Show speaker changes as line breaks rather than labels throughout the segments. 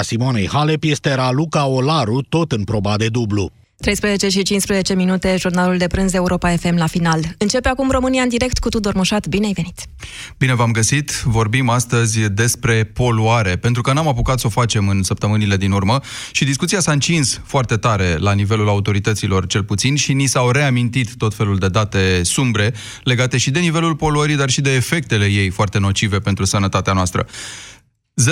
Simonei Halep este Raluca Olaru, tot în proba de dublu.
13 și 15 minute, jurnalul de prânz Europa FM la final. Începe acum România în direct cu Tudor Mușat. Bine ai venit!
Bine v-am găsit! Vorbim astăzi despre poluare, pentru că n-am apucat să o facem în săptămânile din urmă și discuția s-a încins foarte tare la nivelul autorităților, cel puțin, și ni s-au reamintit tot felul de date sumbre legate și de nivelul poluării, dar și de efectele ei foarte nocive pentru sănătatea noastră. 0372069599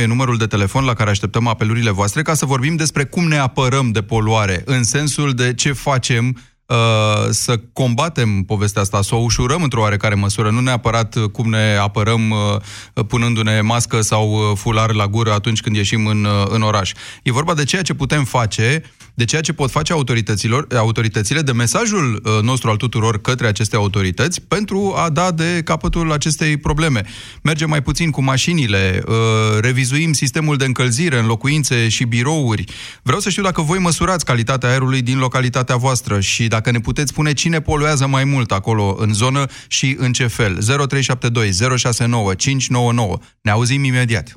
e numărul de telefon la care așteptăm apelurile voastre ca să vorbim despre cum ne apărăm de poluare, în sensul de ce facem uh, să combatem povestea asta, să o ușurăm într-o oarecare măsură, nu neapărat cum ne apărăm uh, punându-ne mască sau uh, fular la gură atunci când ieșim în, în oraș. E vorba de ceea ce putem face de ceea ce pot face autorităților, autoritățile, de mesajul uh, nostru al tuturor către aceste autorități pentru a da de capătul acestei probleme. Mergem mai puțin cu mașinile, uh, revizuim sistemul de încălzire în locuințe și birouri. Vreau să știu dacă voi măsurați calitatea aerului din localitatea voastră și dacă ne puteți spune cine poluează mai mult acolo în zonă și în ce fel. 0372 069 599. Ne auzim imediat.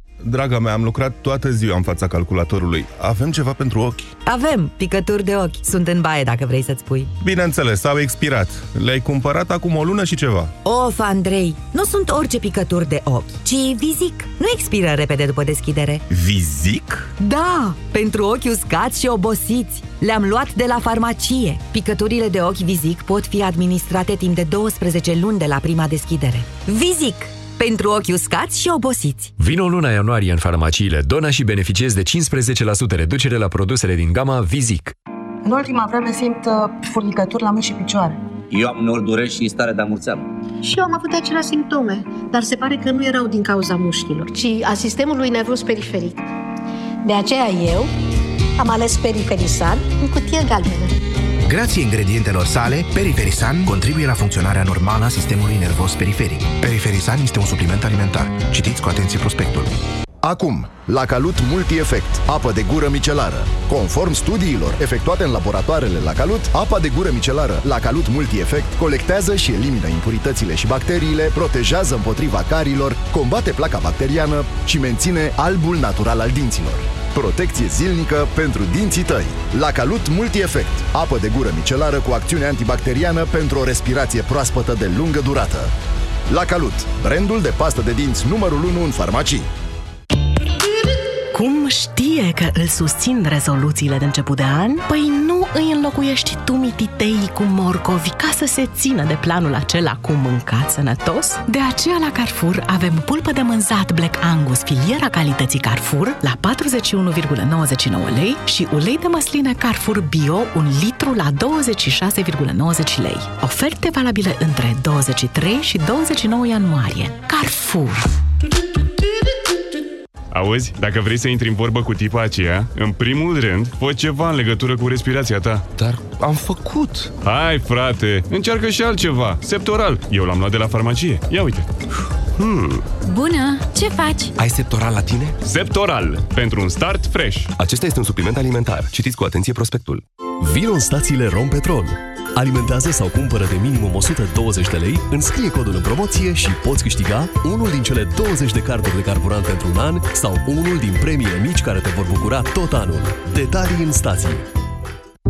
Draga mea, am lucrat toată ziua în fața calculatorului. Avem ceva pentru ochi?
Avem picături de ochi. Sunt în baie, dacă vrei să-ți pui.
Bineînțeles, au expirat. Le-ai cumpărat acum o lună și ceva.
Of, Andrei, nu sunt orice picături de ochi, ci Vizic. Nu expiră repede după deschidere.
Vizic?
Da, pentru ochi uscați și obosiți. Le-am luat de la farmacie. Picăturile de ochi Vizic pot fi administrate timp de 12 luni de la prima deschidere. Vizic! Pentru ochi uscați și obosiți.
Vino luna ianuarie în farmaciile Dona și beneficiezi de 15% reducere la produsele din gama Vizic.
În ultima vreme simt uh, furnicături la mâini și picioare.
Eu am nori dureri și stare de amurțeală.
Și eu am avut aceleași simptome, dar se pare că nu erau din cauza mușchilor, ci a sistemului nervos periferic. De aceea eu am ales Periferisan în cutie galbenă.
Grație ingredientelor sale, Periferisan contribuie la funcționarea normală a sistemului nervos periferic. Periferisan este un supliment alimentar. Citiți cu atenție prospectul.
Acum, la Calut Multi-Efect, apă de gură micelară. Conform studiilor efectuate în laboratoarele la Calut, apa de gură micelară la Calut Multi-Efect colectează și elimină impuritățile și bacteriile, protejează împotriva carilor, combate placa bacteriană și menține albul natural al dinților. Protecție zilnică pentru dinții tăi. La Calut Multi-Efect. Apă de gură micelară cu acțiune antibacteriană pentru o respirație proaspătă de lungă durată. La Calut, brandul de pastă de dinți numărul 1 în farmacii.
Cum știe că îl susțin rezoluțiile de început de an? Păi nu îi înlocuiești tu mititei cu morcovi ca să se țină de planul acela cu mâncat sănătos? De aceea la Carrefour avem pulpă de mânzat Black Angus filiera calității Carrefour la 41,99 lei și ulei de măsline Carrefour Bio un litru la 26,90 lei. Oferte valabile între 23 și 29 ianuarie. Carrefour
Auzi, dacă vrei să intri în vorbă cu tipa aceea, în primul rând, fă ceva în legătură cu respirația ta.
Dar am făcut.
Hai, frate, încearcă și altceva. Septoral. Eu l-am luat de la farmacie. Ia uite.
Hmm. Bună! Ce faci?
Ai Septoral la tine?
Septoral. Pentru un start fresh.
Acesta este un supliment alimentar. Citiți cu atenție prospectul.
Vino în stațiile Rompetrol. Alimentează sau cumpără de minimum 120 de lei, înscrie codul în promoție și poți câștiga unul din cele 20 de carduri de carburant pentru un an sau unul din premiile mici care te vor bucura tot anul. Detalii în stații.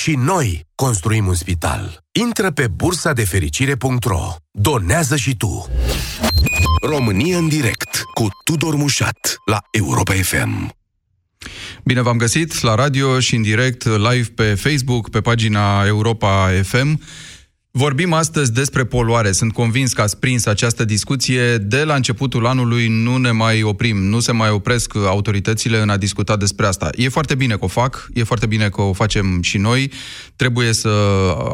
Și noi construim un spital. Intră pe bursa de fericire.ro. Donează și tu. România în direct cu Tudor Mușat la Europa FM.
Bine v-am găsit la radio și în direct live pe Facebook, pe pagina Europa FM. Vorbim astăzi despre poluare. Sunt convins că ați prins această discuție. De la începutul anului nu ne mai oprim, nu se mai opresc autoritățile în a discuta despre asta. E foarte bine că o fac, e foarte bine că o facem și noi. Trebuie să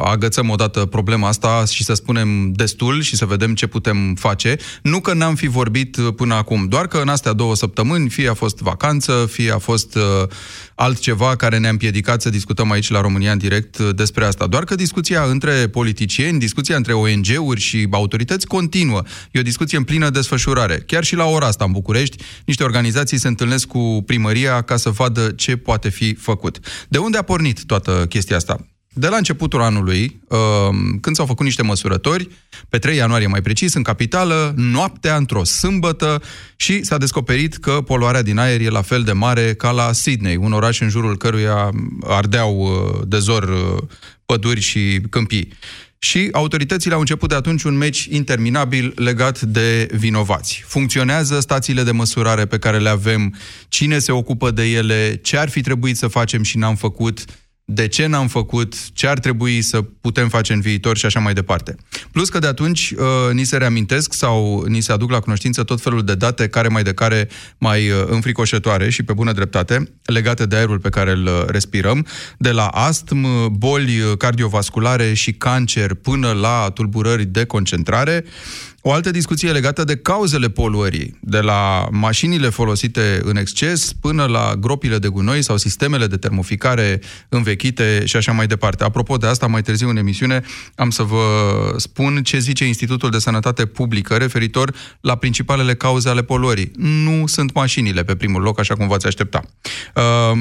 agățăm odată problema asta și să spunem destul și să vedem ce putem face. Nu că n-am fi vorbit până acum, doar că în astea două săptămâni fie a fost vacanță, fie a fost uh, altceva care ne-a împiedicat să discutăm aici la România în direct despre asta. Doar că discuția între politicieni, discuția între ONG-uri și autorități continuă. E o discuție în plină desfășurare. Chiar și la ora asta în București, niște organizații se întâlnesc cu primăria ca să vadă ce poate fi făcut. De unde a pornit toată chestia asta? de la începutul anului, um, când s-au făcut niște măsurători, pe 3 ianuarie mai precis, în capitală, noaptea, într-o sâmbătă, și s-a descoperit că poluarea din aer e la fel de mare ca la Sydney, un oraș în jurul căruia ardeau uh, de zor uh, păduri și câmpii. Și autoritățile au început de atunci un meci interminabil legat de vinovați. Funcționează stațiile de măsurare pe care le avem, cine se ocupă de ele, ce ar fi trebuit să facem și n-am făcut, de ce n-am făcut, ce ar trebui să putem face în viitor și așa mai departe. Plus că de atunci uh, ni se reamintesc sau ni se aduc la cunoștință tot felul de date care mai de care mai uh, înfricoșătoare și pe bună dreptate legate de aerul pe care îl uh, respirăm, de la astm, boli uh, cardiovasculare și cancer până la tulburări de concentrare. O altă discuție legată de cauzele poluării, de la mașinile folosite în exces până la gropile de gunoi sau sistemele de termoficare învechite și așa mai departe. Apropo de asta, mai târziu în emisiune am să vă spun ce zice Institutul de Sănătate Publică referitor la principalele cauze ale poluării. Nu sunt mașinile pe primul loc, așa cum v-ați aștepta. Uh,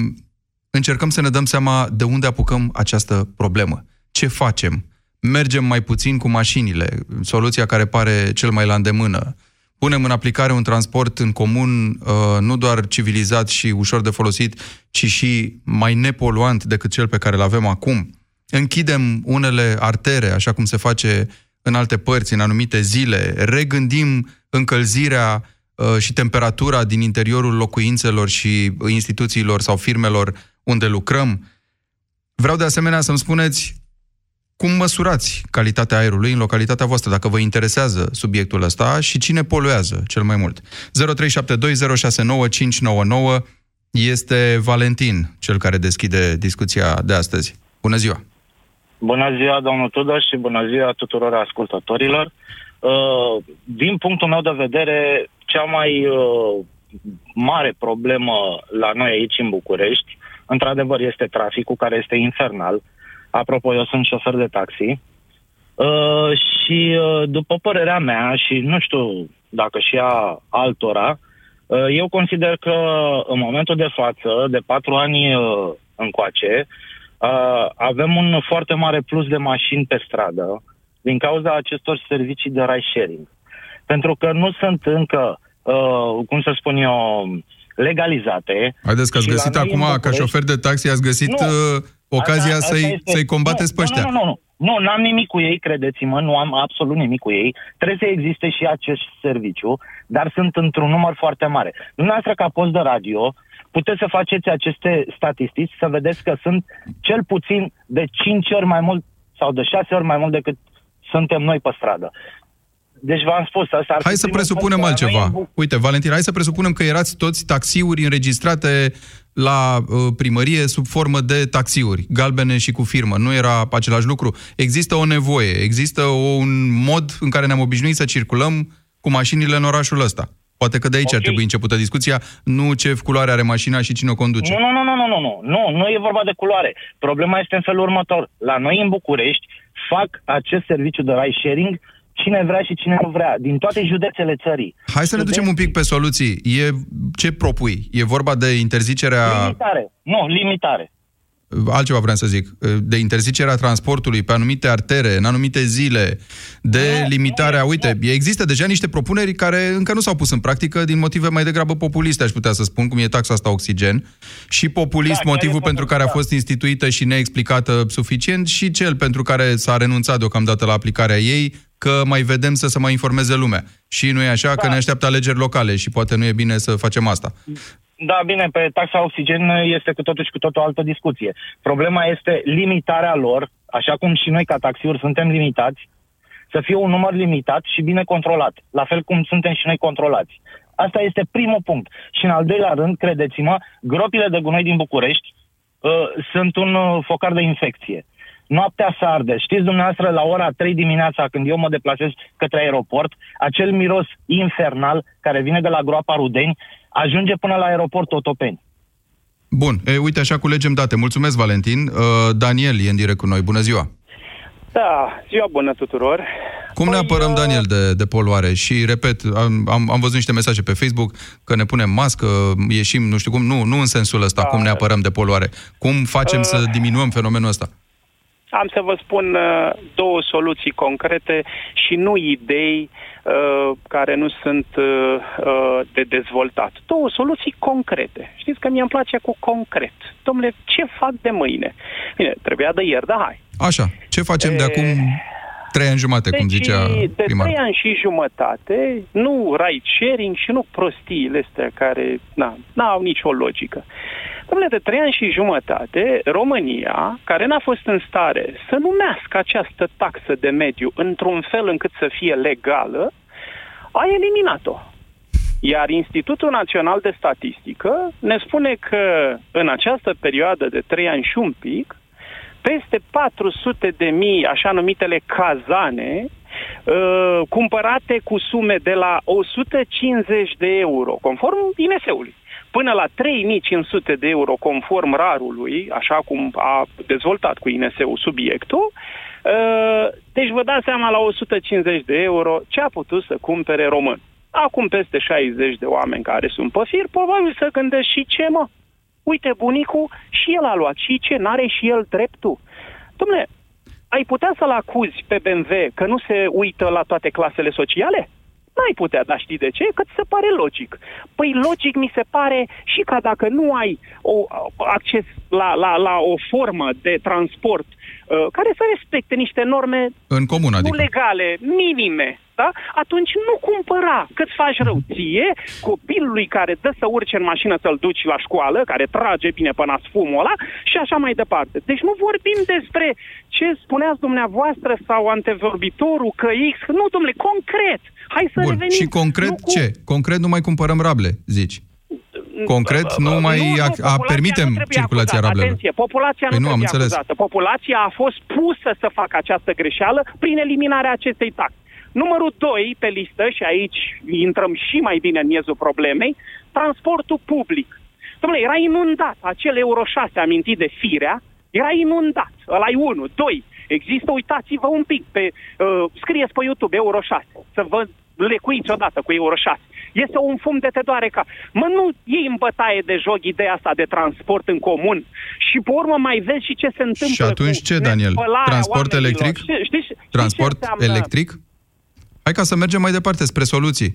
încercăm să ne dăm seama de unde apucăm această problemă. Ce facem? Mergem mai puțin cu mașinile, soluția care pare cel mai la îndemână. Punem în aplicare un transport în comun uh, nu doar civilizat și ușor de folosit, ci și mai nepoluant decât cel pe care îl avem acum. Închidem unele artere, așa cum se face în alte părți, în anumite zile, regândim încălzirea uh, și temperatura din interiorul locuințelor și instituțiilor sau firmelor unde lucrăm. Vreau de asemenea să-mi spuneți cum măsurați calitatea aerului în localitatea voastră, dacă vă interesează subiectul ăsta și cine poluează cel mai mult. 0372069599 este Valentin, cel care deschide discuția de astăzi. Bună ziua!
Bună ziua, domnul Tudor, și bună ziua tuturor ascultătorilor. Uh, din punctul meu de vedere, cea mai uh, mare problemă la noi aici în București, într-adevăr, este traficul, care este infernal. Apropo, eu sunt șofer de taxi. Uh, și uh, după părerea mea, și nu știu dacă și a altora, uh, eu consider că în momentul de față, de patru ani uh, încoace, uh, avem un foarte mare plus de mașini pe stradă din cauza acestor servicii de ride sharing. Pentru că nu sunt încă, uh, cum să spun eu, legalizate.
Haideți că ați găsit acum, ca șofer de taxi, ați găsit nu. Uh, ocazia asta, să-i, este... să-i combateți
nu,
pe ăștia.
Nu, nu, nu. Nu, n-am nimic cu ei, credeți-mă, nu am absolut nimic cu ei. Trebuie să existe și acest serviciu, dar sunt într-un număr foarte mare. Dumneavoastră, ca post de radio, puteți să faceți aceste statistici, să vedeți că sunt cel puțin de 5 ori mai mult sau de 6 ori mai mult decât suntem noi pe stradă. Deci v-am spus, asta ar
Hai să presupunem altceva. Uite, Valentin, hai să presupunem că erați toți taxiuri înregistrate la uh, primărie sub formă de taxiuri, galbene și cu firmă. Nu era același lucru. Există o nevoie, există un mod în care ne-am obișnuit să circulăm cu mașinile în orașul ăsta. Poate că de aici okay. ar trebui începută discuția, nu ce culoare are mașina și cine o conduce.
Nu, nu, nu, nu, nu, nu, nu, nu e vorba de culoare. Problema este în felul următor. La noi în București fac acest serviciu de ride sharing cine vrea și cine nu vrea, din toate județele țării.
Hai să ne ducem un pic pe soluții. E, ce propui? E vorba de interzicerea...
Limitare. Nu, limitare.
Altceva vreau să zic. De interzicerea transportului pe anumite artere, în anumite zile, de nu, limitarea... Nu, Uite, nu. există deja niște propuneri care încă nu s-au pus în practică din motive mai degrabă populiste, aș putea să spun, cum e taxa asta oxigen. Și populist da, motivul pentru care a fost instituită și neexplicată suficient și cel pentru care s-a renunțat deocamdată la aplicarea ei, că mai vedem să se mai informeze lumea. Și nu e așa da. că ne așteaptă alegeri locale și poate nu e bine să facem asta.
Da, bine, pe taxa oxigen este cu totul și cu totul o altă discuție. Problema este limitarea lor, așa cum și noi ca taxiuri suntem limitați, să fie un număr limitat și bine controlat, la fel cum suntem și noi controlați. Asta este primul punct. Și în al doilea rând, credeți-mă, gropile de gunoi din București uh, sunt un uh, focar de infecție. Noaptea să arde. Știți dumneavoastră, la ora 3 dimineața, când eu mă deplasez către aeroport, acel miros infernal care vine de la groapa Rudeni ajunge până la aeroport Otopeni.
Bun, e, uite, așa culegem date. Mulțumesc, Valentin. Uh, Daniel e în direct cu noi. Bună ziua!
Da, ziua bună tuturor.
Cum ne apărăm, Daniel, de, de poluare? Și, repet, am, am, am văzut niște mesaje pe Facebook că ne punem mască, ieșim, nu știu cum, nu, nu în sensul ăsta, da. cum ne apărăm de poluare. Cum facem uh, să diminuăm fenomenul ăsta?
Am să vă spun uh, două soluții concrete și nu idei uh, care nu sunt uh, uh, de dezvoltat. Două soluții concrete. Știți că mie îmi place cu concret. Domnule, ce fac de mâine? Bine, trebuia de ieri, da hai.
Așa, ce facem e... de acum trei ani jumate, deci, cum zicea
de
primar.
trei ani și jumătate, nu ride sharing și nu prostiile astea care na, n-au nicio logică. Domnule, de trei ani și jumătate, România, care n-a fost în stare să numească această taxă de mediu într-un fel încât să fie legală, a eliminat-o. Iar Institutul Național de Statistică ne spune că în această perioadă de trei ani și un pic, peste 400 de mii, așa numitele cazane, uh, cumpărate cu sume de la 150 de euro, conform INS-ului, până la 3500 de euro conform rarului, așa cum a dezvoltat cu INS-ul subiectul, uh, deci vă dați seama la 150 de euro ce a putut să cumpere român. Acum peste 60 de oameni care sunt pe fir, probabil să gândesc și ce mă. Uite, bunicul și el a luat și ce, n-are și el dreptul. Dom'le, ai putea să-l acuzi pe BMW că nu se uită la toate clasele sociale? N-ai putea, dar știi de ce? Că ți se pare logic. Păi logic mi se pare și ca dacă nu ai o, acces la, la, la o formă de transport uh, care să respecte niște norme
în comun, adică.
nu legale, minime, da? atunci nu cumpăra. Cât faci rău ție, copilului care dă să urce în mașină să-l duci la școală, care trage bine pe nas fumul ăla și așa mai departe. Deci nu vorbim despre ce spuneați dumneavoastră sau antevorbitorul, că X. Nu, domnule, concret. Hai să
Bun.
revenim.
Și concret
nu cu...
ce? Concret nu mai cumpărăm rable, zici. Concret, nu mai
nu, nu,
a, a, permitem
nu
circulația
acuzată.
rablelor.
Atenție, populația
Păi
nu,
nu, am
trebuie
înțeles.
acuzată. Populația a fost pusă să facă această greșeală prin eliminarea acestei taxe. Numărul 2 pe listă, și aici intrăm și mai bine în miezul problemei, transportul public. Dom'le, era inundat. Acel Euro 6 amintit de firea, era inundat. ăla e 1. 2. Există, uitați-vă un pic, pe, uh, scrieți pe YouTube Euro 6, să vă lecuiți odată cu Euro 6. Este un fum de te doare ca... Mă, nu iei în bătaie de joc ideea asta de transport în comun și pe urmă mai vezi și ce se întâmplă
Și atunci
cu
ce, Daniel?
nespălarea
Transport
oamenilor.
electric?
Știi, știi, știi
Transport
ce înseamnă?
electric? Hai ca să mergem mai departe spre soluții.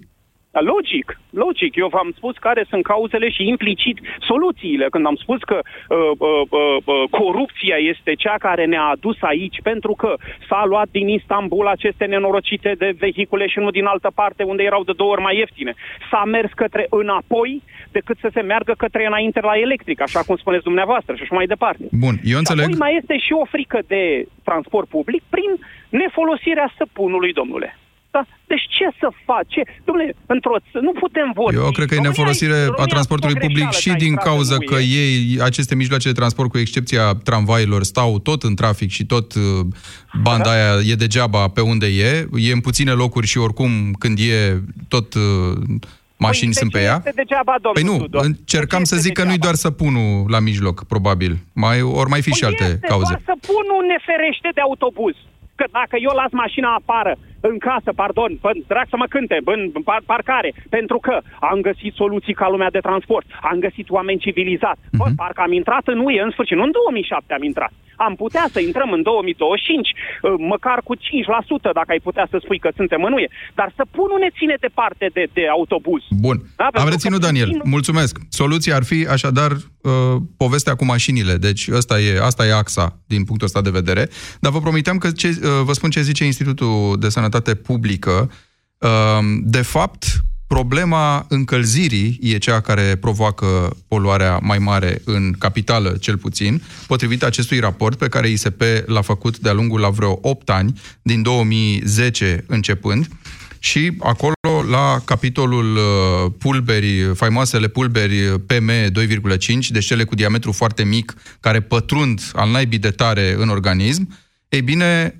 Da, Logic, logic. Eu v-am spus care sunt cauzele și implicit soluțiile. Când am spus că uh, uh, uh, uh, corupția este cea care ne-a adus aici, pentru că s-a luat din Istanbul aceste nenorocite de vehicule și nu din altă parte unde erau de două ori mai ieftine. S-a mers către înapoi decât să se meargă către înainte la electric, așa cum spuneți dumneavoastră și așa mai departe.
Bun, eu înțeleg.
Și apoi mai este și o frică de transport public prin nefolosirea săpunului, domnule. Da? Deci ce să faci? Domnule, într-o ț- nu putem vorbi.
Eu cred că e
România
nefolosire a
România
transportului
este o
public
greșeală
și
că a
din
intrat
cauza
în
că
UE.
ei, aceste mijloace de transport, cu excepția tramvailor, stau tot în trafic și tot uh, banda
Da.
aia e degeaba pe unde e. E în puține locuri și oricum când e tot uh, mașini
Păi,
sunt
de
pe
ce
ea.
Este degeaba, domnul
Păi nu,
Tudor?
încercam
De ce
să
este
zic că nu-i doar săpunul la mijloc, probabil. Mai, ori mai fi și
Păi
alte
este,
cauze.
Doar săpunul ne ferește de autobuz. Că dacă eu las mașina afară, în casă, pardon, pă, drag să mă cânte, în par- parcare, pentru că am găsit soluții ca lumea de transport, am găsit oameni civilizați. Bă,
Mhm.
parcă am intrat în UE, în sfârșit, nu în 2007 am intrat. Am putea să intrăm în 2025, uh, măcar cu 5%, dacă ai putea să spui că suntem în UE. Dar săpunul ne ține departe de, de autobuz.
Bun.
Da,
Am
pentru
reținut,
că
Daniel.
puțin-
Mulțumesc. Soluția ar fi, așadar, uh, povestea cu mașinile. Deci asta e, asta e axa din punctul ăsta de vedere. Dar vă promiteam că ce, uh, vă spun ce zice Institutul de Sănătate Publică. Uh, de fapt, Problema încălzirii e cea care provoacă poluarea mai mare în capitală, cel puțin, potrivit acestui raport pe care ISP l-a făcut de-a lungul la vreo 8 ani, din 2010 începând, și acolo, la capitolul uh, pulberi, faimoasele pulberi PM 2,5, deci cele cu diametru foarte mic, care pătrund al naibii de tare în organism, ei bine, 45,8%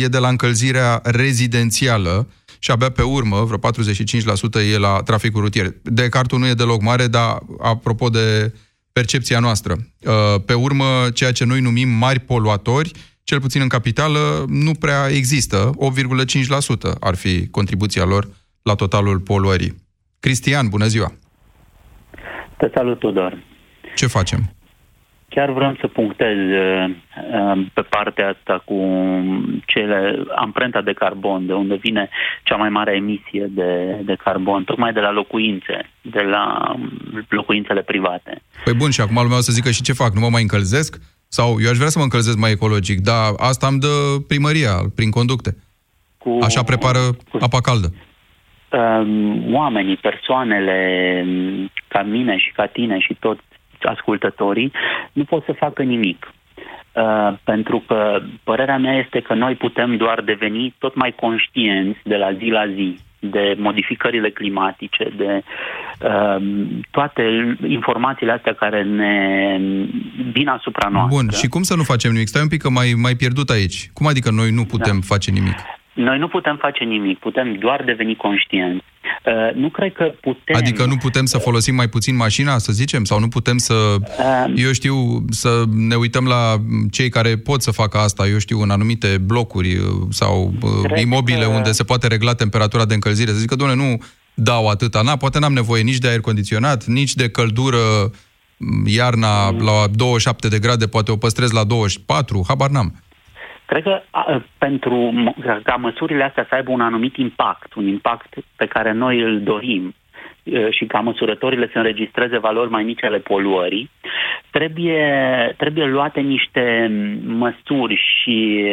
e de la încălzirea rezidențială și abia pe urmă, vreo 45% e la traficul rutier. Decartul nu e deloc mare, dar apropo de percepția noastră. Pe urmă, ceea ce noi numim mari poluatori, cel puțin în capitală, nu prea există. 8,5% ar fi contribuția lor la totalul poluării. Cristian, bună ziua!
Te salut, Tudor!
Ce facem?
Chiar vreau să punctez uh, uh, pe partea asta cu cele amprenta de carbon, de unde vine cea mai mare emisie de, de carbon, tocmai de la locuințe, de la locuințele private.
Păi bun, și acum lumea o să zică și ce fac, nu mă mai încălzesc? Sau eu aș vrea să mă încălzesc mai ecologic, dar asta îmi dă primăria, prin conducte. Cu, Așa prepară cu, apa caldă.
Um, oamenii, persoanele ca mine și ca tine și tot ascultătorii, nu pot să facă nimic. Uh, pentru că părerea mea este că noi putem doar deveni tot mai conștienți de la zi la zi de modificările climatice, de uh, toate informațiile astea care ne vin asupra noastră.
Bun, și cum să nu facem nimic? Stai un pic că mai, mai pierdut aici. Cum adică noi nu putem da. face nimic?
Noi nu putem face nimic, putem doar deveni conștienți. Uh, nu cred că putem...
Adică nu putem să folosim mai puțin mașina, să zicem? Sau nu putem să, uh, eu știu, să ne uităm la cei care pot să facă asta, eu știu, în anumite blocuri uh, sau uh, imobile că... unde se poate regla temperatura de încălzire. Să zică, doamne, nu dau atâta, na, poate n-am nevoie nici de aer condiționat, nici de căldură mm, iarna mm. la 27 de grade, poate o păstrez la 24, habar n-am.
Cred că a, pentru ca măsurile astea să aibă un anumit impact, un impact pe care noi îl dorim și ca măsurătorile să înregistreze valori mai mici ale poluării, trebuie, trebuie luate niște măsuri și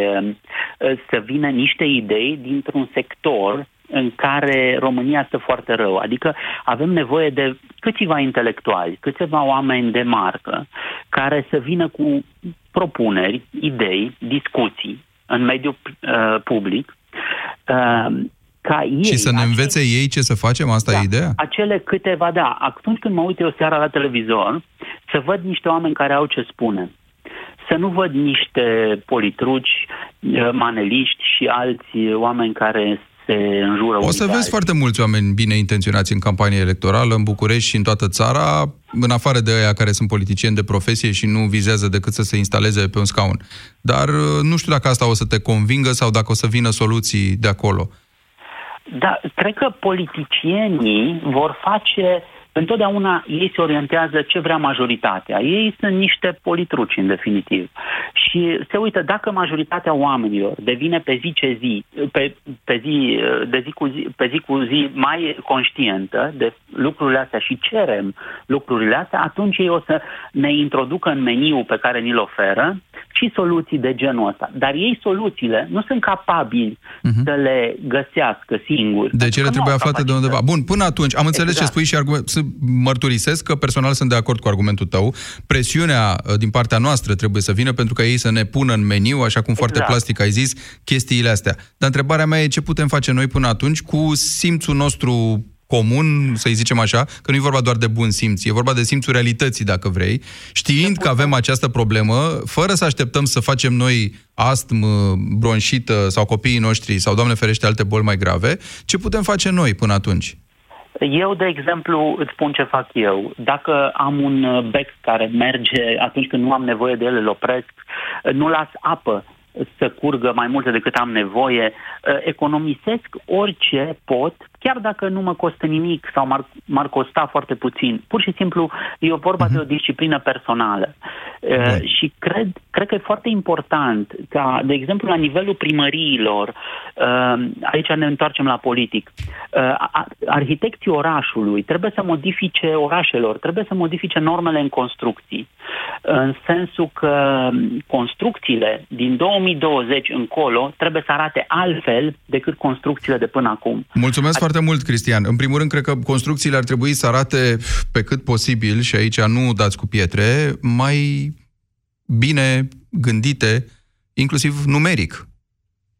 să vină niște idei dintr-un sector în care România stă foarte rău. Adică avem nevoie de câțiva intelectuali, câțiva oameni de marcă care să vină cu propuneri, idei, discuții în mediul uh, public uh, ca ei...
Și să ne învețe acele, ei ce să facem? Asta
da,
e ideea?
Acele câteva, da. Atunci când mă uit eu seara la televizor, să văd niște oameni care au ce spune. Să nu văd niște politruci, uh, maneliști și alți oameni care se înjură
O să vezi foarte mulți oameni bine intenționați în campanie electorală, în București și în toată țara, în afară de aia care sunt politicieni de profesie și nu vizează decât să se instaleze pe un scaun. Dar uh, nu știu dacă asta o să te convingă sau dacă o să vină soluții de acolo.
Da, cred că politicienii vor face uh, întotdeauna ei se orientează ce vrea majoritatea. Ei sunt niște politruci, în definitiv. Și se uită dacă majoritatea oamenilor devine pe zi ce zi, pe, pe, zi, de zi, cu zi, pe zi cu zi mai conștientă de lucrurile astea și cerem lucrurile astea, atunci ei o să ne introducă în meniu pe care ni-l oferă și soluții de genul ăsta. Dar ei soluțiile nu sunt capabili uh-huh. să le găsească singuri.
Deci ele trebuie aflate de undeva. Bun, până atunci, am înțeles exact. ce spui și argument, să mărturisesc că personal sunt de acord cu argumentul tău. Presiunea uh, din partea noastră trebuie să vină pentru ca ei să ne pună în meniu, așa cum exact. foarte plastic ai zis, chestiile astea. Dar întrebarea mea e ce putem face noi până atunci cu simțul nostru comun, să-i zicem așa, că nu e vorba doar de bun simț, e vorba de simțul realității, dacă vrei, știind că avem această problemă, fără să așteptăm să facem noi astm, bronșită sau copiii noștri sau, Doamne ferește, alte boli mai grave, ce putem face noi până atunci?
Eu, de exemplu, îți spun ce fac eu. Dacă am un bec care merge atunci când nu am nevoie de el, îl opresc, nu las apă să curgă mai multe decât am nevoie, economisesc orice pot chiar dacă nu mă costă nimic sau m-ar, m-ar costa foarte puțin. Pur și simplu e o vorba uh-huh. de o disciplină personală. Uh, și cred, cred că e foarte important ca, de exemplu, la nivelul primăriilor, uh, aici ne întoarcem la politic, uh, arhitecții orașului trebuie să modifice orașelor, trebuie să modifice normele în construcții, în sensul că construcțiile din 2020 încolo trebuie să arate altfel decât construcțiile de până acum.
Mulțumesc foarte mult, Cristian. În primul rând, cred că construcțiile ar trebui să arate pe cât posibil, și aici nu dați cu pietre, mai bine gândite, inclusiv numeric.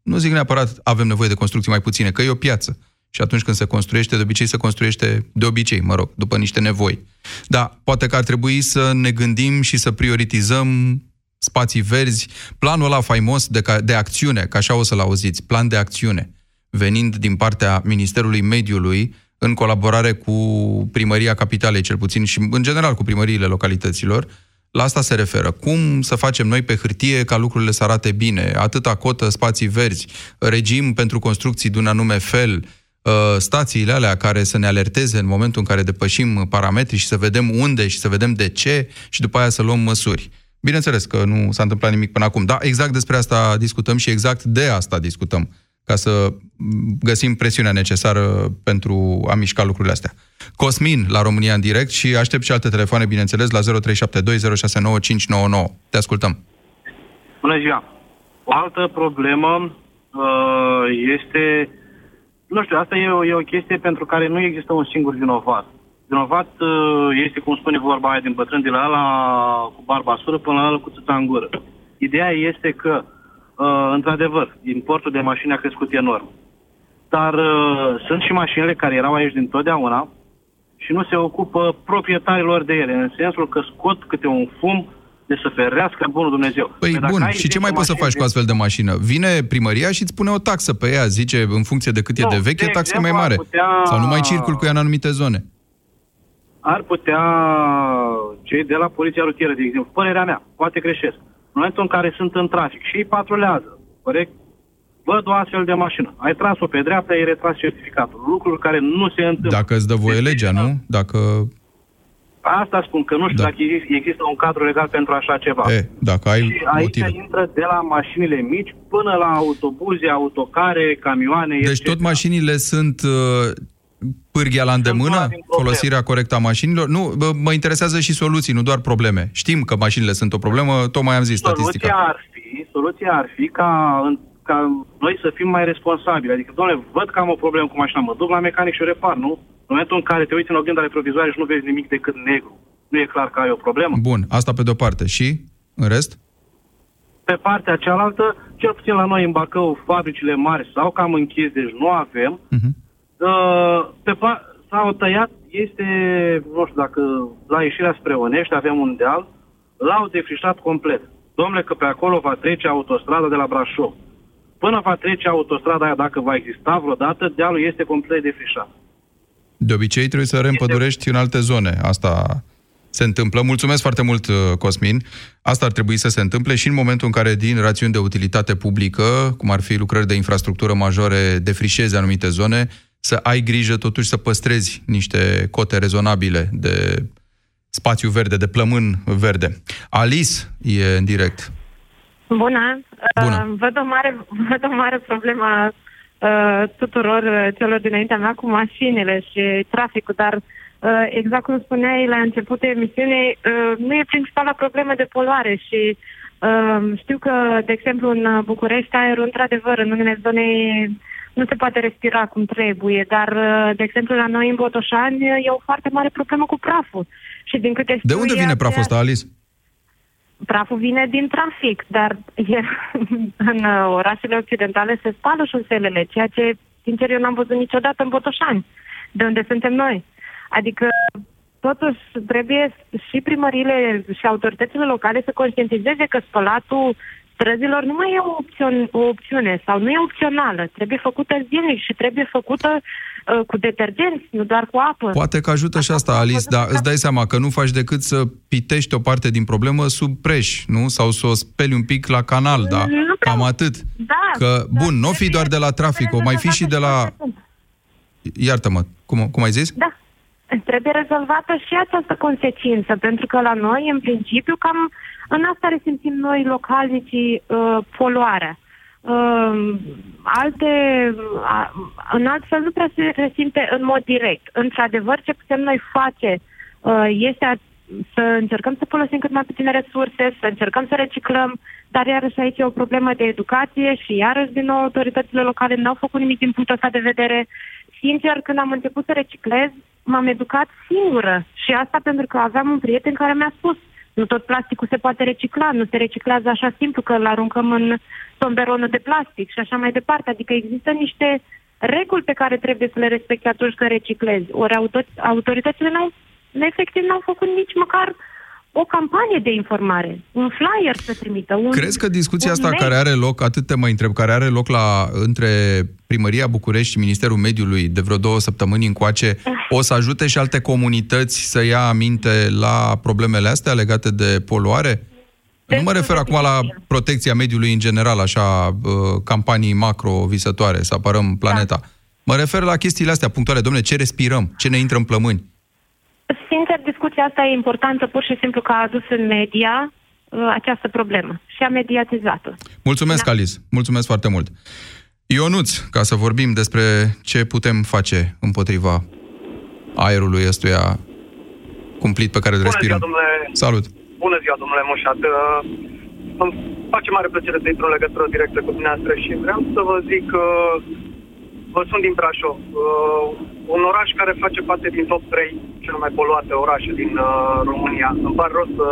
Nu zic neapărat avem nevoie de construcții mai puține, că e o piață. Și atunci când se construiește, de obicei se construiește, de obicei, mă rog, după niște nevoi. Da, poate că ar trebui să ne gândim și să prioritizăm spații verzi, planul ăla faimos de, ca, de acțiune, ca așa o să-l auziți, plan de acțiune venind din partea Ministerului Mediului, în colaborare cu primăria capitalei, cel puțin, și în general cu primăriile localităților, la asta se referă. Cum să facem noi pe hârtie ca lucrurile să arate bine? Atâta cotă, spații verzi, regim pentru construcții de un anume fel, ă, stațiile alea care să ne alerteze în momentul în care depășim parametri și să vedem unde și să vedem de ce și după aia să luăm măsuri. Bineînțeles că nu s-a întâmplat nimic până acum. Da, exact despre asta discutăm și exact de asta discutăm ca să găsim presiunea necesară pentru a mișca lucrurile astea. Cosmin, la România în direct și aștept și alte telefoane, bineînțeles, la 0372069599. Te ascultăm.
Bună ziua! O altă problemă uh, este, nu știu, asta e o, e o chestie pentru care nu există un singur vinovat. Vinovat uh, este, cum spune vorba aia din bătrân, de la ala cu barba sură până la ala cu țâța în gură. Ideea este că uh, uh, într-adevăr, importul de mașini a crescut enorm. Dar uh, sunt și mașinile care erau aici din totdeauna și nu se ocupă proprietarilor de ele, în sensul că scot câte un fum de să ferească bunul Dumnezeu.
Păi bun, și ce mai poți să faci cu astfel de mașină? Vine primăria și îți pune o taxă pe ea, zice, în funcție de cât no, e de veche, taxa e mai mare. Putea... Sau nu mai circul cu ea în anumite zone.
Ar putea cei de la poliția rutieră, de exemplu, părerea mea, poate greșesc, în momentul în care sunt în trafic și ei patrulează, corect? Văd o astfel de mașină. Ai tras-o pe dreapta, ai retras certificatul. Lucruri care nu se întâmplă.
Dacă îți dă voie legea, nu? Dacă...
Asta spun, că nu știu da. dacă există un cadru legal pentru așa ceva.
E, dacă ai
și aici motive. intră de la mașinile mici până la autobuze, autocare, camioane,
Deci etc. tot mașinile sunt uh, pârghia la îndemână, folosirea corectă a mașinilor? Nu, mă interesează și soluții, nu doar probleme. Știm că mașinile sunt o problemă, tocmai am zis
soluția
statistica.
Ar fi, soluția ar fi ca, ca noi să fim mai responsabili. Adică, domnule, văd că am o problemă cu mașina, mă duc la mecanic și o repar, nu? În momentul în care te uiți în oglinda retrovizoare și nu vezi nimic decât negru, nu e clar că ai o problemă?
Bun, asta pe de-o parte. Și în rest?
Pe partea cealaltă, cel puțin la noi în Bacău, fabricile mari sau cam închis, deci nu avem. Uh-huh Uh, pe pa- s-au tăiat, este, nu știu dacă la ieșirea spre Onești avem un deal, l-au defrișat complet. Domnule, că pe acolo va trece autostrada de la Brașov. Până va trece autostrada aia, dacă va exista vreodată, dealul este complet defrișat.
De obicei trebuie să reîmpădurești în alte zone. Asta se întâmplă. Mulțumesc foarte mult, uh, Cosmin. Asta ar trebui să se întâmple și în momentul în care din rațiuni de utilitate publică, cum ar fi lucrări de infrastructură majore, defrișezi anumite zone, să ai grijă totuși să păstrezi niște cote rezonabile de spațiu verde, de plămân verde. Alice e în direct.
Bună!
Bună.
Uh, văd, o mare, văd o mare problemă uh, tuturor uh, celor dinaintea mea cu mașinile și traficul, dar uh, exact cum spuneai la începutul emisiunii, uh, nu e principala problemă de poluare și uh, știu că, de exemplu, în București aerul, într-adevăr, în unele zone nu se poate respira cum trebuie, dar, uh, de exemplu, la noi în Botoșani e o foarte mare problemă cu praful. Și din câte știu,
de unde vine praful ăsta, Alice?
Praful vine din trafic, dar e, în uh, orașele occidentale se spală șoselele, ceea ce, sincer, eu n-am văzut niciodată în Botoșani, de unde suntem noi. Adică, totuși, trebuie și primările și autoritățile locale să conștientizeze că spălatul străzilor nu mai e o, opțiune, o opțiune sau nu e opțională. Trebuie făcută zilnic și trebuie făcută uh, cu detergenți, nu doar cu apă.
Poate că ajută și asta, Alice, dar îți dai seama că nu faci decât să pitești o parte din problemă sub preș, nu? Sau să o speli un pic la canal, da?
Nu
Cam atât.
Da,
că, bun, nu fi doar de la trafic, o mai fi și de la... Iartă-mă, cum, cum ai zis?
Da. Trebuie rezolvată și această consecință, pentru că la noi, în principiu, cam în asta resimțim noi localnicii uh, poluarea. Uh, alte, uh, în alt fel nu prea se resimte în mod direct. Într-adevăr, ce putem noi face uh, este a, să încercăm să folosim cât mai puține resurse, să încercăm să reciclăm, dar iarăși aici e o problemă de educație și iarăși, din nou, autoritățile locale n-au făcut nimic din punctul ăsta de vedere. Sincer, când am început să reciclez, m-am educat singură și asta pentru că aveam un prieten care mi-a spus nu tot plasticul se poate recicla, nu se reciclează așa simplu că îl aruncăm în tomberonul de plastic și așa mai departe. Adică există niște reguli pe care trebuie să le respecti atunci când reciclezi. Ori autoritățile n-au, efectiv n-au făcut nici măcar o campanie de informare, un flyer să trimită. Un,
Crezi că discuția asta
mail?
care are loc, atât te mai întreb, care are loc la între Primăria București și Ministerul Mediului de vreo două săptămâni încoace, o să ajute și alte comunități să ia aminte la problemele astea legate de poluare? Nu mă refer acum la protecția mediului în general, așa, uh, campanii macro visătoare, să apărăm planeta. Mă refer la chestiile astea punctuale. Domne, ce respirăm? Ce ne intră în plămâni?
Sincer, discuția asta e importantă pur și simplu că a adus în media uh, această problemă și a mediatizat-o.
Mulțumesc, da. Alice. Mulțumesc foarte mult. Ionuț, ca să vorbim despre ce putem face împotriva aerului ăstuia cumplit pe care îl
Bună
respirăm.
ziua, domnule.
Salut!
Bună ziua, domnule Moșat. Uh, Îmi face mare plăcere să intru în legătură directă cu dumneavoastră și vreau să vă zic că vă sunt din Brașov. Uh, un oraș care face parte din top 3 cele mai poluate orașe din uh, România. Îmi pare rău să...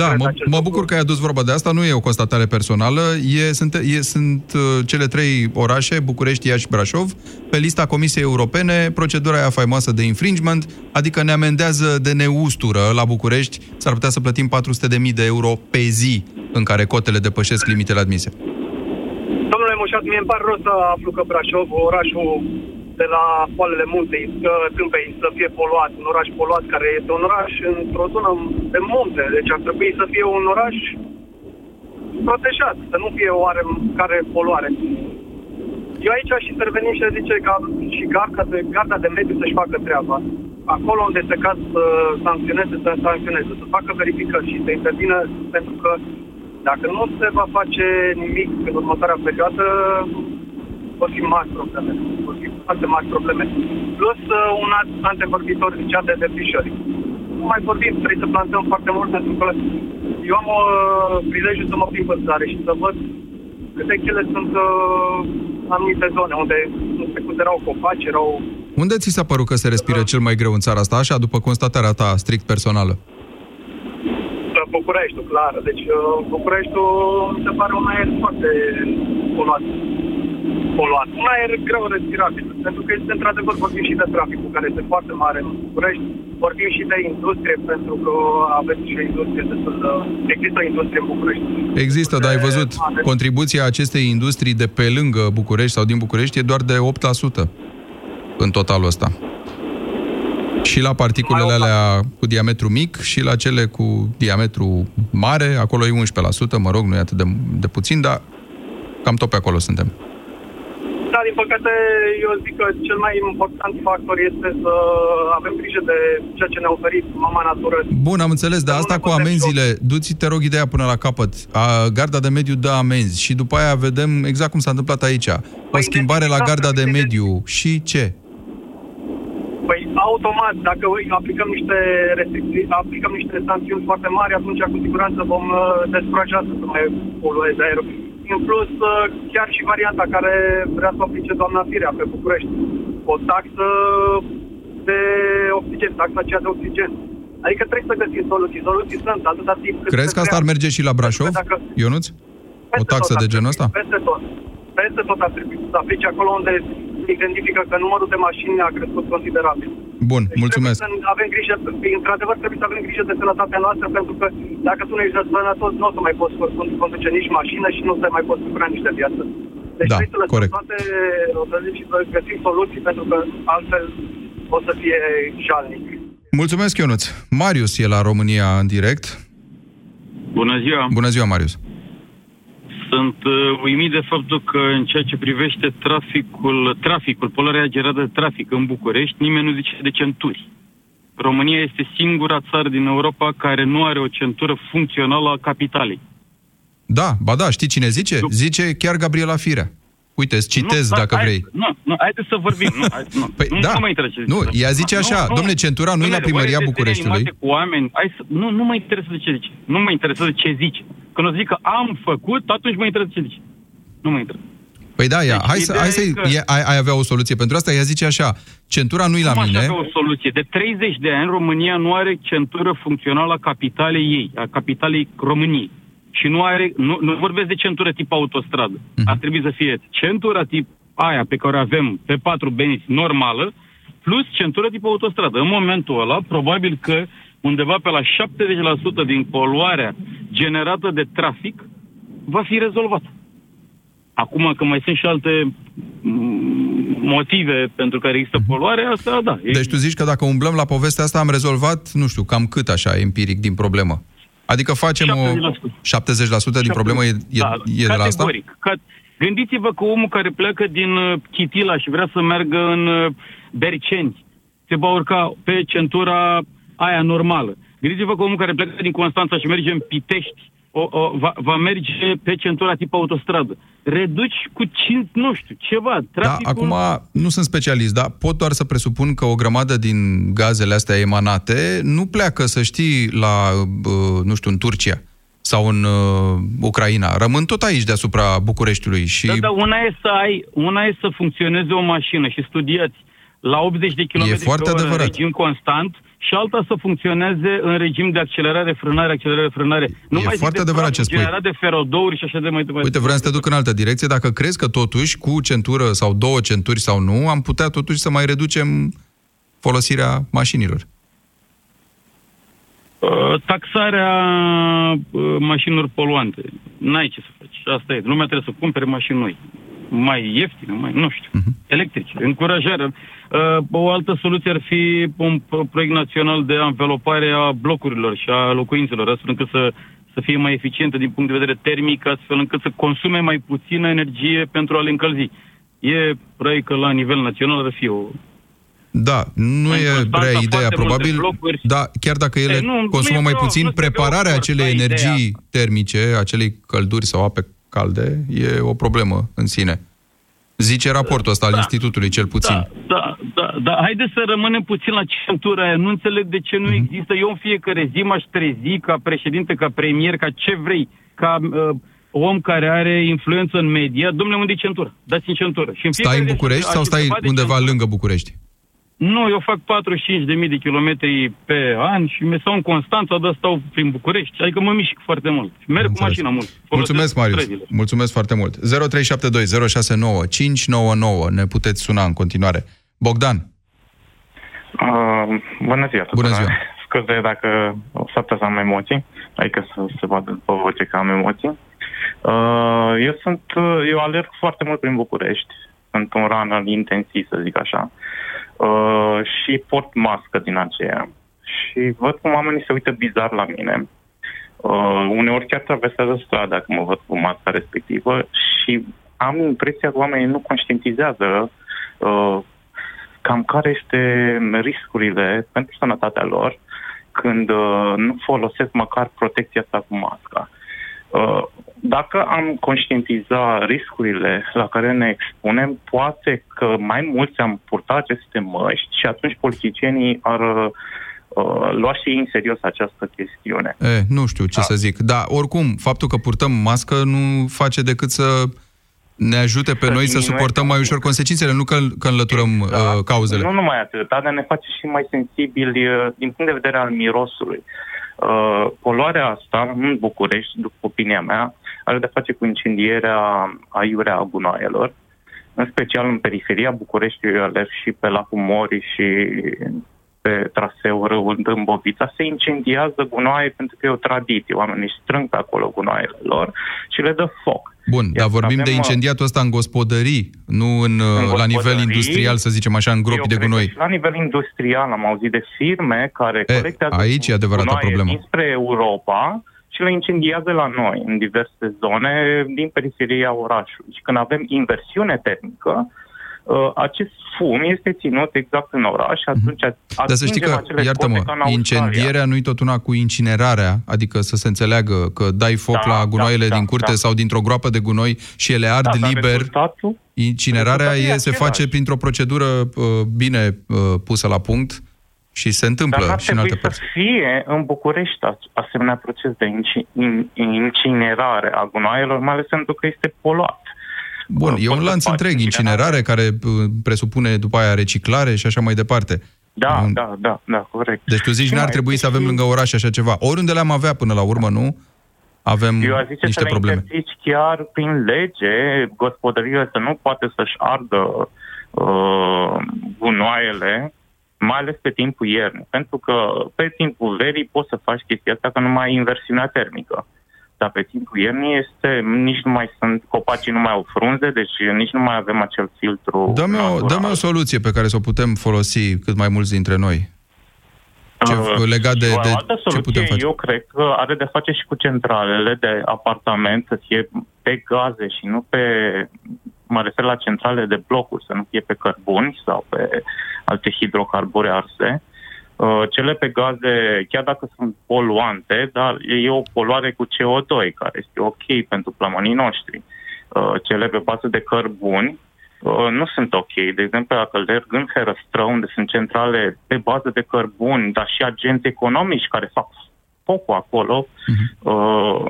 Da, mă, mă bucur că ai adus vorba de asta, nu e o constatare personală, e, sunt, e, sunt uh, cele trei orașe, București, Iași și Brașov, pe lista Comisiei Europene, procedura aia faimoasă de infringement, adică ne amendează de neustură la București, s-ar putea să plătim 400.000 de euro pe zi în care cotele depășesc limitele admise.
Domnule Moșat, mie îmi pare rău să aflu că Brașov, orașul de la poalele muntei, uh, tâmpei, să fie poluat, un oraș poluat, care este un oraș într-o zonă de munte, deci ar trebui să fie un oraș protejat, să nu fie oare care poluare. Eu aici aș interveni și aș zice ca și garda de, garda de mediu să-și facă treaba. Acolo unde se caz să sancționeze, să sancționeze, să facă verificări și să intervină, pentru că dacă nu se va face nimic în următoarea perioadă, vor fi mari probleme. Vor fi foarte mari probleme. Plus, uh, un alt antevorbitor zicea de defrișări. Nu mai vorbim, trebuie să plantăm foarte mult, pentru că eu am uh, prilejul să mă plimb în țară și să văd câte chele sunt uh, anumite zone unde în trecut erau copaci, erau
Unde ți s-a părut că se respiră cel mai greu în țara asta, așa, după constatarea ta strict personală?
uh, Bucureștiul, clar. Deci uh, Bucureștiul mi se pare un aer foarte poluat. Poluat. Un aer greu respirabil, pentru că este într-adevăr vorbim și de traficul care este foarte mare în București, vorbim și de industrie, pentru că aveți și o industrie destul de... Există o industrie în București.
Există, dar ai văzut, contribuția acestei industrii de pe lângă București sau din București e doar de 8% în totalul ăsta. Și la particulele alea cu diametru mic și la cele cu diametru mare, acolo e 11%, mă rog, nu e atât de, de puțin, dar cam tot pe acolo suntem.
Da, din păcate, eu zic că cel mai important factor este să avem grijă de ceea ce ne-a oferit mama natură.
Bun, am înțeles, dar asta cu amenziile, du-ți, te rog, ideea până la capăt. A, garda de mediu dă amenzi și după aia vedem exact cum s-a întâmplat aici. O schimbare la garda de mediu și ce?
Păi, automat, dacă îi aplicăm niște restricții, aplicăm niște sancțiuni foarte mari, atunci cu siguranță vom uh, descuraja să se mai polueze aerul. În plus, uh, chiar și varianta care vrea să o aplice doamna Firea pe București. O taxă de oxigen, taxa aceea de oxigen. Adică trebuie să găsim soluții. Soluții sunt atâta timp cât
Crezi
se
că asta ar
creează.
merge și la Brașov,
Dacă-
Ionuț? O taxă de genul ăsta?
Peste tot. Peste tot ar trebui să aplice acolo unde se identifică că numărul de mașini a crescut considerabil.
Bun, mulțumesc.
Trebuie să avem grijă, într-adevăr trebuie să avem grijă de sănătatea noastră, pentru că dacă tu nu ești sănătos, nu o să mai poți conduce nici mașină și nu o să mai poți bucura nici de viață. Deci
Da,
trebuie să lăsăm
corect.
toate, o să zic, și să găsim soluții, pentru că altfel o să fie jalnic.
Mulțumesc, Ionuț. Marius e la România în direct.
Bună ziua!
Bună ziua, Marius.
Sunt uh, uimit de faptul că în ceea ce privește traficul, traficul, poluarea generată de trafic în București, nimeni nu zice de centuri. România este singura țară din Europa care nu are o centură funcțională a capitalei.
Da, ba da, știi cine zice? Zice chiar Gabriela Firea. Uite, îți citez
nu,
dacă
hai,
vrei.
Nu, nu, haideți să vorbim. Nu, hai, nu,
Păi
nu,
da.
nu mă interesează.
Nu, ea zice așa, domnule, centura nu e la
Domnule,
primăria
ore de
Bucureștiului.
animate Cu oameni, hai să, nu, nu mă interesează ce zice. Nu mă interesează ce zice. Când o zic că am făcut, atunci mă interesează ce zice. Nu mă interesează.
Păi da, ea,
Deci,
hai să,
ideea
hai să
e că-
e, ai, ai avea o soluție pentru asta. Ea zice așa, centura nu e la
Cum aș
mine.
avea o soluție? De 30 de ani, România nu are centură funcțională a capitalei ei, a capitalei României. Și nu are, nu, nu vorbesc de centură tip autostradă.
Mhm.
Ar trebui să fie centura tip aia pe care o avem pe patru benzi normală, plus centură tip autostradă. În momentul ăla, probabil că undeva pe la 70% din poluarea generată de trafic va fi rezolvată. Acum că mai sunt și alte mm, motive pentru care există poluare, asta da. E-
Deci tu zici că dacă umblăm la povestea asta am rezolvat, nu știu, cam cât așa empiric din problemă? Adică facem o 70% din problemă e, e,
da,
e de la asta?
categoric. Ca, gândiți-vă că omul care pleacă din uh, Chitila și vrea să meargă în uh, Berceni, se va urca pe centura aia normală. Gândiți-vă că omul care pleacă din Constanța și merge în Pitești, o, o, va, va merge pe centura tip autostradă. Reduci cu 5, nu știu, ceva.
Da,
Traficul...
acum nu sunt specialist, dar pot doar să presupun că o grămadă din gazele astea emanate nu pleacă, să știi, la, uh, nu știu, în Turcia sau în uh, Ucraina. Rămân tot aici deasupra Bucureștiului și
Da, da, una e să ai, una e să funcționeze o mașină și studiați la 80 de km
E foarte
pe oră
adevărat.
în regim constant și alta să funcționeze în regim de accelerare, frânare, accelerare, frânare. Nu
E
mai zic
foarte
de
adevărat
praful
ce spui.
generat de ferodouri și așa de mai departe.
Uite, vreau să te duc în altă direcție. Dacă crezi că totuși, cu centură sau două centuri sau nu, am putea totuși să mai reducem folosirea mașinilor.
Uh, taxarea uh, mașinilor poluante. N-ai ce să faci. Asta e. Lumea trebuie să cumpere mașini noi. Mai ieftine, mai, nu știu,
Mhm.
electrice. Încurajarea. Uh, o altă soluție ar fi un pro- proiect național de anvelopare a blocurilor și a locuințelor, astfel încât să, să fie mai eficientă din punct de vedere termic, astfel încât să consume mai puțină energie pentru a le încălzi. E proiect că la nivel național ar fi o
Da, nu
În
e
Constanța
rea
foarte
ideea,
multe
probabil,
blocuri.
da, chiar dacă ele
E, nu, nu
consumă
e
mai
vreo-
puțin,
nu trebuie
prepararea
o
acelei
forța
energii
ideea.
termice, acelei călduri sau ape calde, e o problemă în sine. Zice raportul ăsta al Institutului, cel puțin.
Da, da, da. Haideți să rămânem puțin la centura aia. Nu înțeleg de ce nu
Mhm.
există. Eu în fiecare zi m-aș trezi ca președinte, ca premier, ca ce vrei, ca uh, om care are influență în media. Domnule, unde e centura? Dați-mi centură. Și în
Stai
fiecare
în
zi
București
aș
sau stai
undeva de
undeva
centură.
lângă București?
Nu, eu fac 45.000 de kilometri pe an și mi stau în Constanța, dar stau prin București. Adică mă mișc foarte mult. Merg cu mașina mult. Folosesc
Mulțumesc, Marius.
străzile.
Mulțumesc foarte mult. 0372 069 599. Ne puteți suna în continuare. Bogdan,
Uh, bună ziua tuturor.
Bună ziua.
Scuze dacă o să să am emoții, adică să se vadă după voce că am emoții. Uh, eu sunt, uh, eu alerg foarte mult prin București. Sunt un runner intensiv, să zic așa. Uh, și port mască din aceea. Și văd cum oamenii se uită bizar la mine. Uh, uneori chiar traversează strada când mă văd cu masca respectivă și am impresia că oamenii nu conștientizează uh, cam care este riscurile pentru sănătatea lor când uh, nu folosesc măcar protecția asta cu masca. Uh, dacă am conștientiza riscurile la care ne expunem, poate că mai mulți am purta aceste măști și atunci politicienii ar uh, lua și ei în serios această chestiune.
e, nu știu ce să zic. Dar oricum, faptul că purtăm mască nu face decât să ne ajute pe
Să
noi să
diminueze
suportăm mai ușor consecințele, nu că, că înlăturăm uh, cauzele.
Nu numai atât, dar ne face și mai sensibili uh, din punct de vedere al mirosului. Uh, poluarea asta în București, după opinia mea, are de face cu incendierea aiurea a gunoaielor, în special în periferia Bucureștiului, eu alerg și pe lacul Mori și pe traseul râul Dâmbovița, se incendiază gunoaie pentru că e o tradiție. Oamenii strâng pe acolo gunoaiele lor și le dă foc.
Bun, dar vorbim
avem,
de
uh,
incendiatul ăsta în gospodării, nu în, uh,
În
la nivel
gospodării,
industrial, să zicem așa, în gropi
Eu
de
cred că
gunoi.
și La nivel industrial am auzit de firme care
E,
colectează
aici e adevărata
gunoaie
problemă.
dinspre Europa și le incendiază la noi, în diverse zone din periferia orașului. Și când avem inversiune termică, uh, acest fum este ținut exact în oraș și atunci
Dar să știi că, iartă-mă, incendierea nu-i tot una cu incinerarea, adică să se înțeleagă că dai foc
Da,
la gunoaiele
da,
din
da,
curte
da.
sau dintr-o groapă de gunoi și ele ard
Da, dar
liber.
rezultatul-
Incinerarea
rezultatul e
e, se
același.
face printr-o procedură uh, bine uh, pusă la punct și se întâmplă
Dar n-ar
și în alte
trebui
părți.
să fie în București a- asemenea proces de inci- in- incinerare a gunoaielor, mai ales pentru că este poluat.
Bun, e
Poți
un
să
lanț
faci
întreg, incinerare, care uh, presupune după aia reciclare și așa mai departe.
Da,
Un-
da, da, da, corect.
Deci tu zici,
Și
n-ar
mai
trebui
este
să avem
și-
lângă oraș așa ceva. Oriunde le-am avea până la urmă, nu? Avem
Eu aș zice
niște
să le
probleme.
interzici chiar prin lege gospodăriile să nu poate să-și ardă uh, gunoaiele, mai ales pe timpul iernii. Pentru că pe timpul verii poți să faci chestia asta că nu mai ai inversiunea termică. Dar pe timpul iernii este, nici nu mai sunt, copacii nu mai au frunze, deci nici nu mai avem acel filtru
Dă-mi o,
natural.
dă o soluție pe care să o putem folosi cât mai mulți dintre noi. Ce,
Uh,
legat de,
și o
de
altă
ce putem
soluție,
face?
eu cred că are de face și cu centralele de apartament să fie pe gaze și nu pe, mă refer la centrale de blocuri, să nu fie pe cărbuni sau pe alte hidrocarburi arse. Uh, Cele pe gaze, chiar dacă sunt poluante, dar e o poluare cu CO2, care este ok pentru plămânii noștri. Uh, Cele pe bază de cărbuni, uh, nu sunt ok. De exemplu, dacă alerg în ferăstră, unde sunt centrale pe bază de cărbuni, dar și agenți economici care fac focul acolo, uh,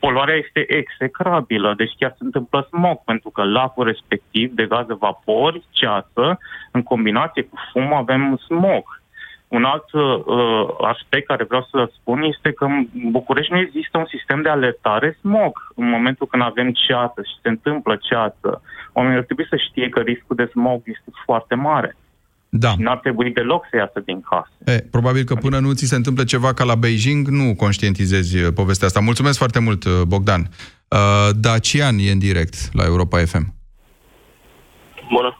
poluarea este execrabilă, deci chiar se întâmplă smog, pentru că lacul respectiv de gaze vapori, ceață, în combinație cu fum avem smog. Un alt uh, aspect care vreau să spun este că în București nu există un sistem de alertare smog. În momentul când avem ceață și se întâmplă ceață, oamenii ar trebui să știe că riscul de smog este foarte mare.
Da.
Și n-ar trebui deloc să iasă din casă.
E, probabil că până nu ți se întâmplă ceva ca la Beijing, nu conștientizezi uh, povestea asta. Mulțumesc foarte mult, uh, Bogdan. Uh, Dacian e în direct la Europa FM.
Bună.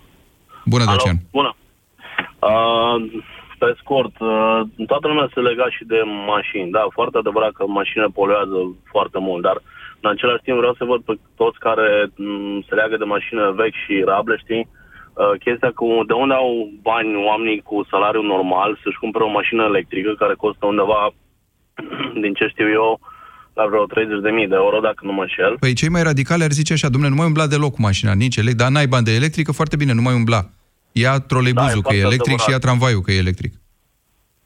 Bună,
Alo,
Dacian.
Bună. Uh, pe scurt, uh, toată lumea se lega și de mașini. Da, foarte adevărat că mașinile poluează foarte mult, dar în același timp vreau să văd pe toți care m, se leagă de mașină vechi și rable, știi? Uh, chestia cu de unde au bani oamenii cu salariu normal să-și cumpere o mașină electrică care costă undeva, din ce știu eu, la vreo 30.000 de euro, dacă nu mă înșel.
Păi cei mai radicali ar zice așa, domnule, nu mai umbla deloc cu mașina, nici electric, dar n-ai bani de electrică, foarte bine, nu mai umbla. Ia troleibuzul
Da,
că
e
e
foarte
electric și
adevărat.
ia tramvaiul că e electric.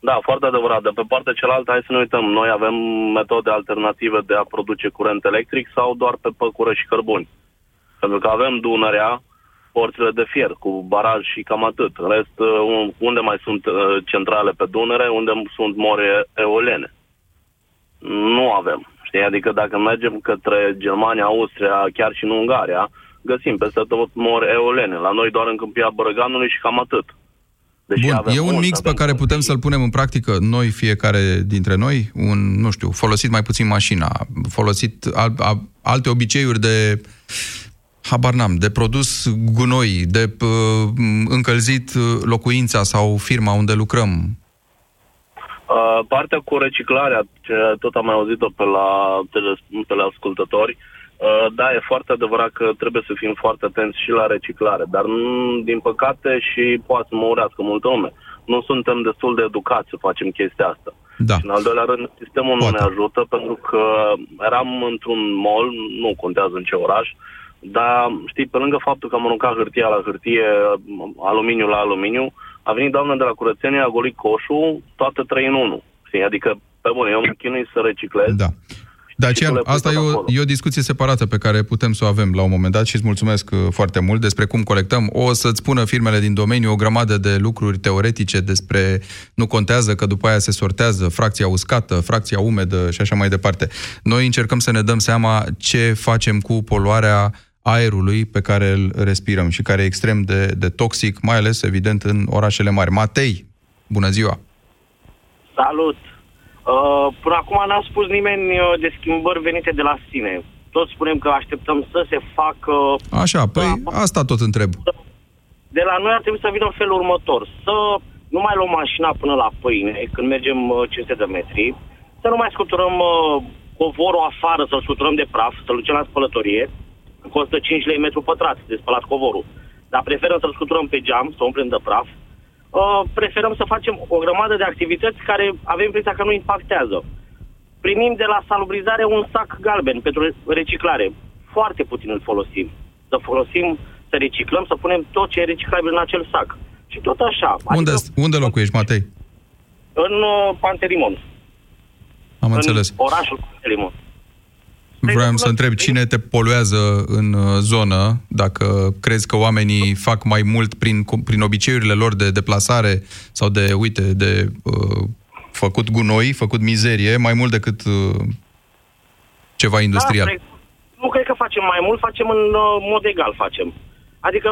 Da, foarte adevărat. De pe partea cealaltă, hai să ne uităm. Noi avem metode alternative de a produce curent electric sau doar pe păcură și cărbuni? Pentru că avem Dunărea, porțile de fier, cu baraj și cam atât. În rest, uh, unde mai sunt uh, centrale pe Dunăre, unde sunt more eolene? Nu avem. Știi? Adică dacă mergem către Germania, Austria, chiar și în Ungaria, găsim peste tot more eolene. La noi doar în câmpia Bărăganului și cam atât. Deși
Bun,
avem
e un
mult,
mix pe
avem
care putem să-l punem în practică noi, fiecare dintre noi, un, nu știu, folosit mai puțin mașina, folosit al, a, alte obiceiuri de habar n-am, de produs gunoi, de p- încălzit uh, locuința sau firma unde lucrăm.
Uh, partea cu reciclarea, ce tot am mai auzit-o pe la, tele- pe la ascultători, uh, da, e foarte adevărat că trebuie să fim foarte atenți și la reciclare, dar mm, din păcate și poate să mă urească multă lume. Nu suntem destul de educați să facem chestia asta.
Da.
Și în al doilea rând, sistemul nu ne ajută pentru că eram într-un mall, nu contează în ce oraș, dar știi, pe lângă faptul că am aruncat hârtia la hârtie, aluminiu la aluminiu, a venit doamna de la curățenie, a golit coșul, toate trei în unul. Știi? Adică, pe bune, eu mă chinui să reciclez.
Da. Dacian,
tu le pui
asta e
tot
o,
acolo.
e o discuție separată pe care putem să o avem la un moment dat și îți mulțumesc uh, foarte mult despre cum colectăm. O să-ți spună firmele din domeniu o grămadă de lucruri teoretice despre nu contează că după aia se sortează fracția uscată, fracția umedă și așa mai departe. Noi încercăm să ne dăm seama ce facem cu poluarea aerului pe care îl respirăm și care e extrem de, de toxic, mai ales, evident, în orașele mari. Matei, bună ziua!
Salut! Uh, până acum n-a spus nimeni uh, de schimbări venite de la sine. Toți spunem că așteptăm să se facă...
Așa, păi asta tot întreb.
De la noi ar trebui să vină în felul următor. Să nu mai luăm mașina până la pâine, când mergem uh, 500 de metri, să nu mai scuturăm uh, covorul afară să-l scuturăm de praf, să-l ducem la spălătorie, costă 5 lei metru pătrat de spălat covorul. Dar preferăm să-l scuturăm pe geam, să o umplem de praf. Uh, preferăm să facem o grămadă de activități care avem impresia că nu impactează. Primim de la salubrizare un sac galben pentru reciclare. Foarte puțin îl folosim. Să folosim, să reciclăm, să punem tot ce e reciclabil în acel sac. Și tot așa.
Unde, unde locuiești, Matei?
În uh, Pantelimon.
Am
în
înțeles.
orașul Pantelimon.
Vreau să întreb cine te poluează în uh, zonă, dacă crezi că oamenii fac mai mult prin, prin obiceiurile lor de deplasare sau de, uite, de uh, făcut gunoi, făcut mizerie, mai mult decât uh, ceva industrial.
Da, nu cred că facem mai mult, facem în uh, mod egal facem. Adică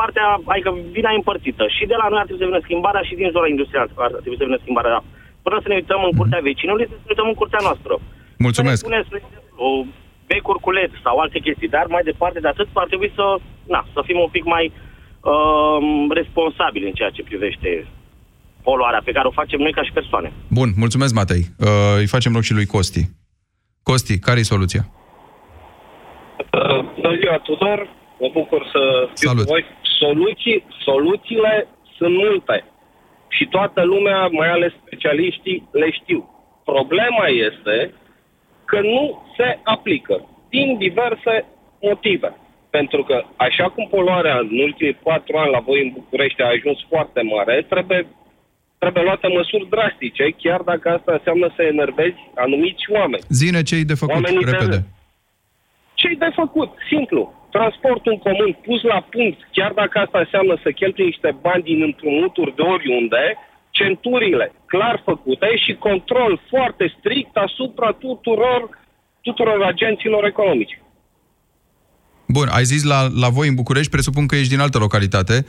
partea, adică vina e împărțită. Și de la noi ar trebui să vină schimbarea și din zona industrială ar trebui să vină schimbarea. Până să ne uităm în curtea vecinului, să ne uităm în curtea noastră.
Mulțumesc.
Să ne puneți, o becuri cu LED sau alte chestii, dar mai departe de atât ar trebui să, na, să fim un pic mai uh, responsabili în ceea ce privește poluarea pe care o facem noi ca și persoane.
Bun, mulțumesc, Matei. Uh, îi facem loc și lui Costi. Costi, care e soluția?
Uh, bună ziua, Tudor. Mă bucur să fiu
Salut.
cu voi. Soluții, soluțiile sunt multe. Și toată lumea, mai ales specialiștii, le știu. Problema este că nu se aplică din diverse motive. Pentru că, așa cum poluarea în ultimii patru ani la voi în București a ajuns foarte mare, trebuie, trebuie luate măsuri drastice, chiar dacă asta înseamnă să enervezi anumiți oameni.
Zine ce-i de făcut,
Oamenii
repede.
de- ce de făcut? Simplu. Transportul în comun pus la punct, chiar dacă asta înseamnă să cheltui niște bani din împrumuturi de oriunde, centurile clar făcute și control foarte strict asupra tuturor, tuturor agenților economici.
Bun, ai zis la, la voi în București, presupun că ești din altă localitate.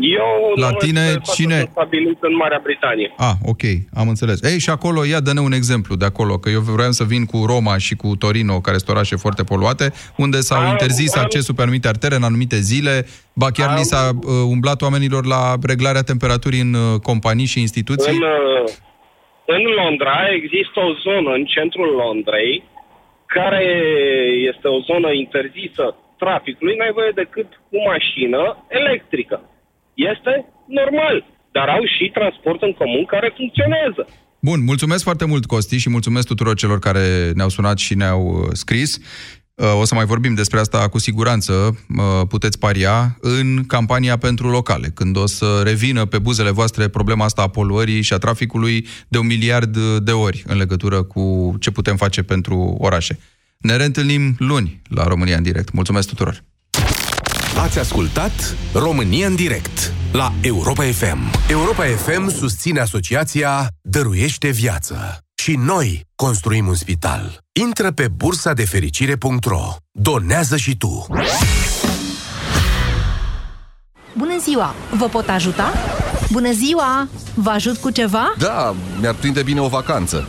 Eu
La
nu
tine,
știu de fapt,
cine-
sunt stabilit în Marea Britanie.
Ah, ok, am înțeles. Ei, și acolo, ia, dă-ne un exemplu de acolo, că eu vreau să vin cu Roma și cu Torino, care sunt orașe foarte poluate, unde s-au
Am-
interzis
am-
accesul pe anumite artere în anumite zile, ba chiar li s-a uh, umblat oamenilor la reglarea temperaturii în uh, companii și instituții.
În, uh, în Londra există o zonă în centrul Londrei care este o zonă interzisă traficului, n-ai voie decât cu mașină electrică. Este normal, dar au și transport în comun care funcționează.
Bun, mulțumesc foarte mult, Costi, și mulțumesc tuturor celor care ne-au sunat și ne-au uh, scris. Uh, O să mai vorbim despre asta cu siguranță, uh, puteți paria, în campania pentru locale, când o să revină pe buzele voastre problema asta a poluării și a traficului de un miliard de ori în legătură cu ce putem face pentru orașe. Ne reîntâlnim luni la România în direct. Mulțumesc tuturor!
Ați ascultat România în direct la Europa FM. Europa FM susține asociația Dăruiește Viață. Și noi construim un spital. Intră pe bursa de fericire.ro. Donează și tu.
Bună ziua! Vă pot ajuta? Bună ziua! Vă ajut cu ceva?
Da, mi-ar prinde bine o vacanță.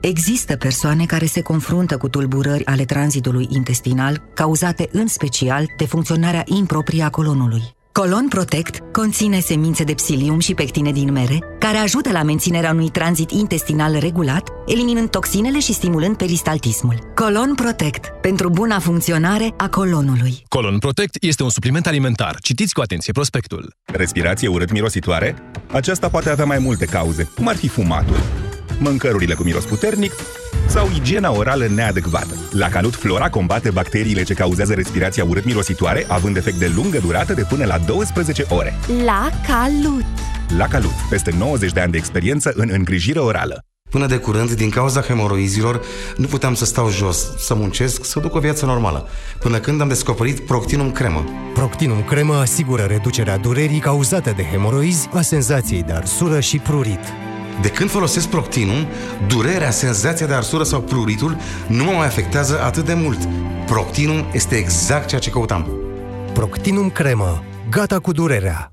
există persoane care se confruntă cu tulburări ale tranzitului intestinal, cauzate în special de funcționarea improprie a colonului. Colon Protect conține semințe de psilium și pectine din mere, care ajută la menținerea unui tranzit intestinal regulat, eliminând toxinele și stimulând peristaltismul. Colon Protect, pentru buna funcționare a colonului.
Colon Protect este un supliment alimentar. Citiți cu atenție prospectul.
Respirație urât-mirositoare? Aceasta poate avea mai multe cauze, cum ar fi fumatul, mâncărurile cu miros puternic sau igiena orală neadecvată. La Calut Flora combate bacteriile ce cauzează respirația urât-mirositoare, având efect de lungă durată de până la 12 ore.
La calut.
La Calut, peste 90 de ani de experiență în îngrijire orală.
Până de curând, din cauza hemoroizilor, nu puteam să stau jos, să muncesc, să duc o viață normală. Până când am descoperit Proctinum cremă.
Proctinum cremă asigură reducerea durerii cauzate de hemoroizi, a senzației de arsură și prurit.
De când folosesc Proctinum, durerea, senzația de arsură sau pruritul nu mă mai afectează atât de mult. Proctinum este exact ceea ce căutam.
Proctinum cremă. Gata cu durerea.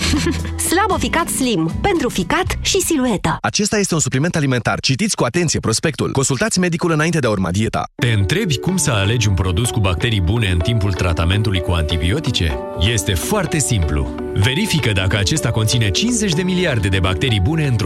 Slaboficat Slim. Pentru ficat și silueta.
Acesta este un supliment alimentar. Citiți cu atenție prospectul. Consultați medicul înainte de a urma dieta.
Te întrebi cum să alegi un produs cu bacterii bune în timpul tratamentului cu antibiotice? Este foarte simplu. Verifică dacă acesta conține 50 de miliarde de bacterii bune într-o